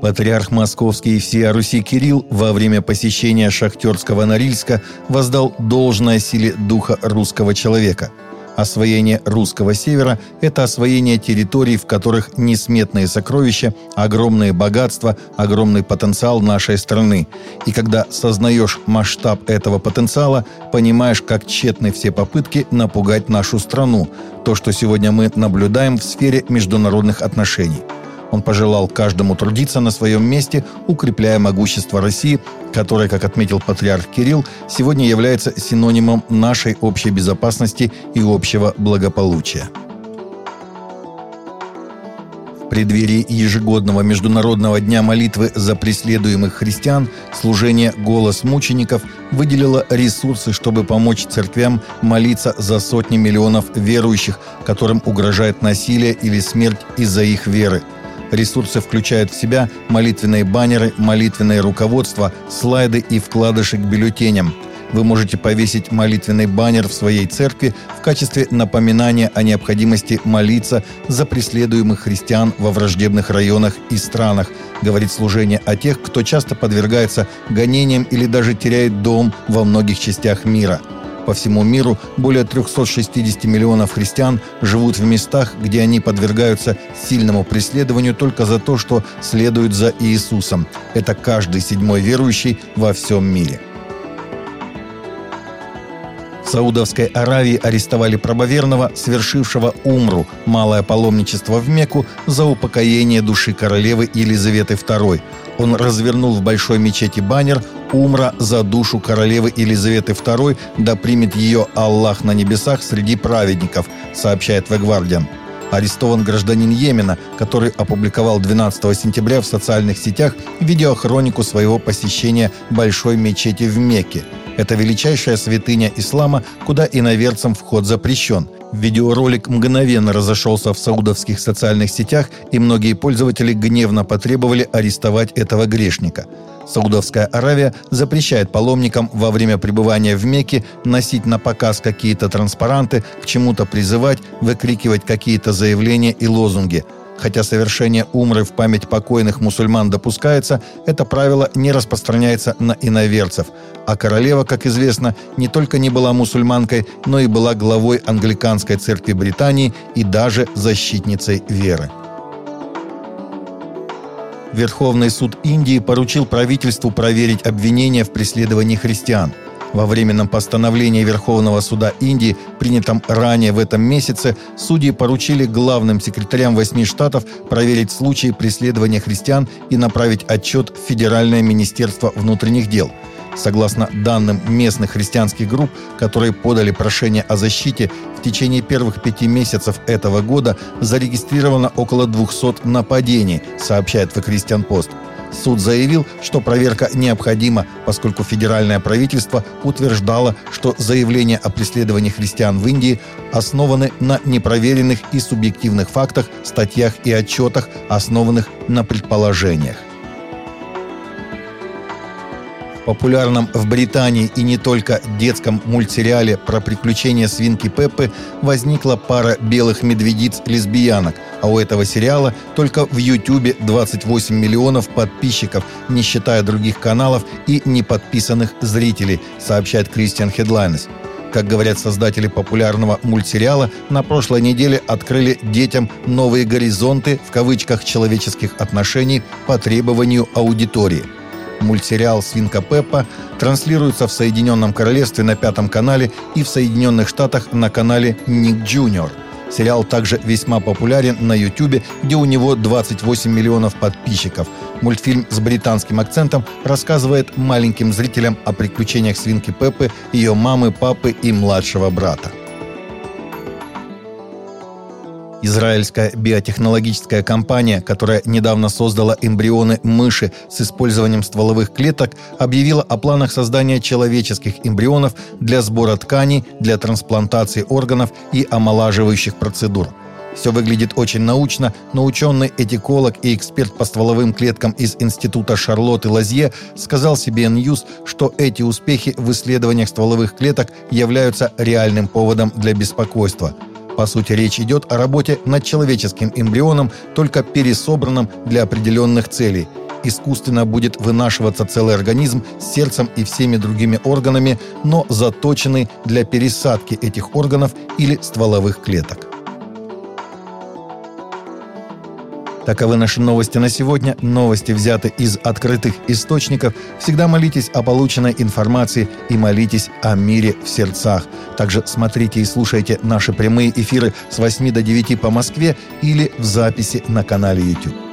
Патриарх Московский и всея Руси Кирилл во время посещения Шахтерского Норильска воздал должное силе духа русского человека. Освоение русского севера – это освоение территорий, в которых несметные сокровища, огромные богатства, огромный потенциал нашей страны. И когда сознаешь масштаб этого потенциала, понимаешь, как тщетны все попытки напугать нашу страну, то, что сегодня мы наблюдаем в сфере международных отношений – он пожелал каждому трудиться на своем месте, укрепляя могущество России, которое, как отметил патриарх Кирилл, сегодня является синонимом нашей общей безопасности и общего благополучия. В преддверии ежегодного Международного дня молитвы за преследуемых христиан служение «Голос мучеников» выделило ресурсы, чтобы помочь церквям молиться за сотни миллионов верующих, которым угрожает насилие или смерть из-за их веры – Ресурсы включают в себя молитвенные баннеры, молитвенное руководство, слайды и вкладыши к бюллетеням. Вы можете повесить молитвенный баннер в своей церкви в качестве напоминания о необходимости молиться за преследуемых христиан во враждебных районах и странах, говорит служение о тех, кто часто подвергается гонениям или даже теряет дом во многих частях мира – по всему миру более 360 миллионов христиан живут в местах, где они подвергаются сильному преследованию только за то, что следуют за Иисусом. Это каждый седьмой верующий во всем мире. В Саудовской Аравии арестовали правоверного, совершившего умру, малое паломничество в Мекку, за упокоение души королевы Елизаветы II. Он развернул в большой мечети баннер «Умра за душу королевы Елизаветы II, да примет ее Аллах на небесах среди праведников», сообщает The Guardian. Арестован гражданин Йемена, который опубликовал 12 сентября в социальных сетях видеохронику своего посещения большой мечети в Мекке – это величайшая святыня ислама, куда иноверцам вход запрещен. Видеоролик мгновенно разошелся в саудовских социальных сетях, и многие пользователи гневно потребовали арестовать этого грешника. Саудовская Аравия запрещает паломникам во время пребывания в Мекке носить на показ какие-то транспаранты, к чему-то призывать, выкрикивать какие-то заявления и лозунги – Хотя совершение умры в память покойных мусульман допускается, это правило не распространяется на иноверцев. А королева, как известно, не только не была мусульманкой, но и была главой англиканской церкви Британии и даже защитницей веры. Верховный суд Индии поручил правительству проверить обвинения в преследовании христиан – во временном постановлении Верховного суда Индии, принятом ранее в этом месяце, судьи поручили главным секретарям восьми штатов проверить случаи преследования христиан и направить отчет в Федеральное министерство внутренних дел. Согласно данным местных христианских групп, которые подали прошение о защите, в течение первых пяти месяцев этого года зарегистрировано около 200 нападений, сообщает The Christian Post. Суд заявил, что проверка необходима, поскольку федеральное правительство утверждало, что заявления о преследовании христиан в Индии основаны на непроверенных и субъективных фактах, статьях и отчетах, основанных на предположениях популярном в Британии и не только детском мультсериале про приключения свинки Пеппы возникла пара белых медведиц-лесбиянок, а у этого сериала только в Ютубе 28 миллионов подписчиков, не считая других каналов и неподписанных зрителей, сообщает Кристиан Хедлайнес. Как говорят создатели популярного мультсериала, на прошлой неделе открыли детям новые горизонты в кавычках человеческих отношений по требованию аудитории – Мультсериал «Свинка Пеппа» транслируется в Соединенном Королевстве на Пятом канале и в Соединенных Штатах на канале «Ник Джуниор». Сериал также весьма популярен на YouTube, где у него 28 миллионов подписчиков. Мультфильм с британским акцентом рассказывает маленьким зрителям о приключениях свинки Пеппы, ее мамы, папы и младшего брата. Израильская биотехнологическая компания, которая недавно создала эмбрионы мыши с использованием стволовых клеток, объявила о планах создания человеческих эмбрионов для сбора тканей, для трансплантации органов и омолаживающих процедур. Все выглядит очень научно, но ученый-этиколог и эксперт по стволовым клеткам из Института Шарлотты Лазье сказал себе News, что эти успехи в исследованиях стволовых клеток являются реальным поводом для беспокойства – по сути, речь идет о работе над человеческим эмбрионом, только пересобранным для определенных целей. искусственно будет вынашиваться целый организм с сердцем и всеми другими органами, но заточенный для пересадки этих органов или стволовых клеток. Таковы наши новости на сегодня. Новости взяты из открытых источников. Всегда молитесь о полученной информации и молитесь о мире в сердцах. Также смотрите и слушайте наши прямые эфиры с 8 до 9 по Москве или в записи на канале YouTube.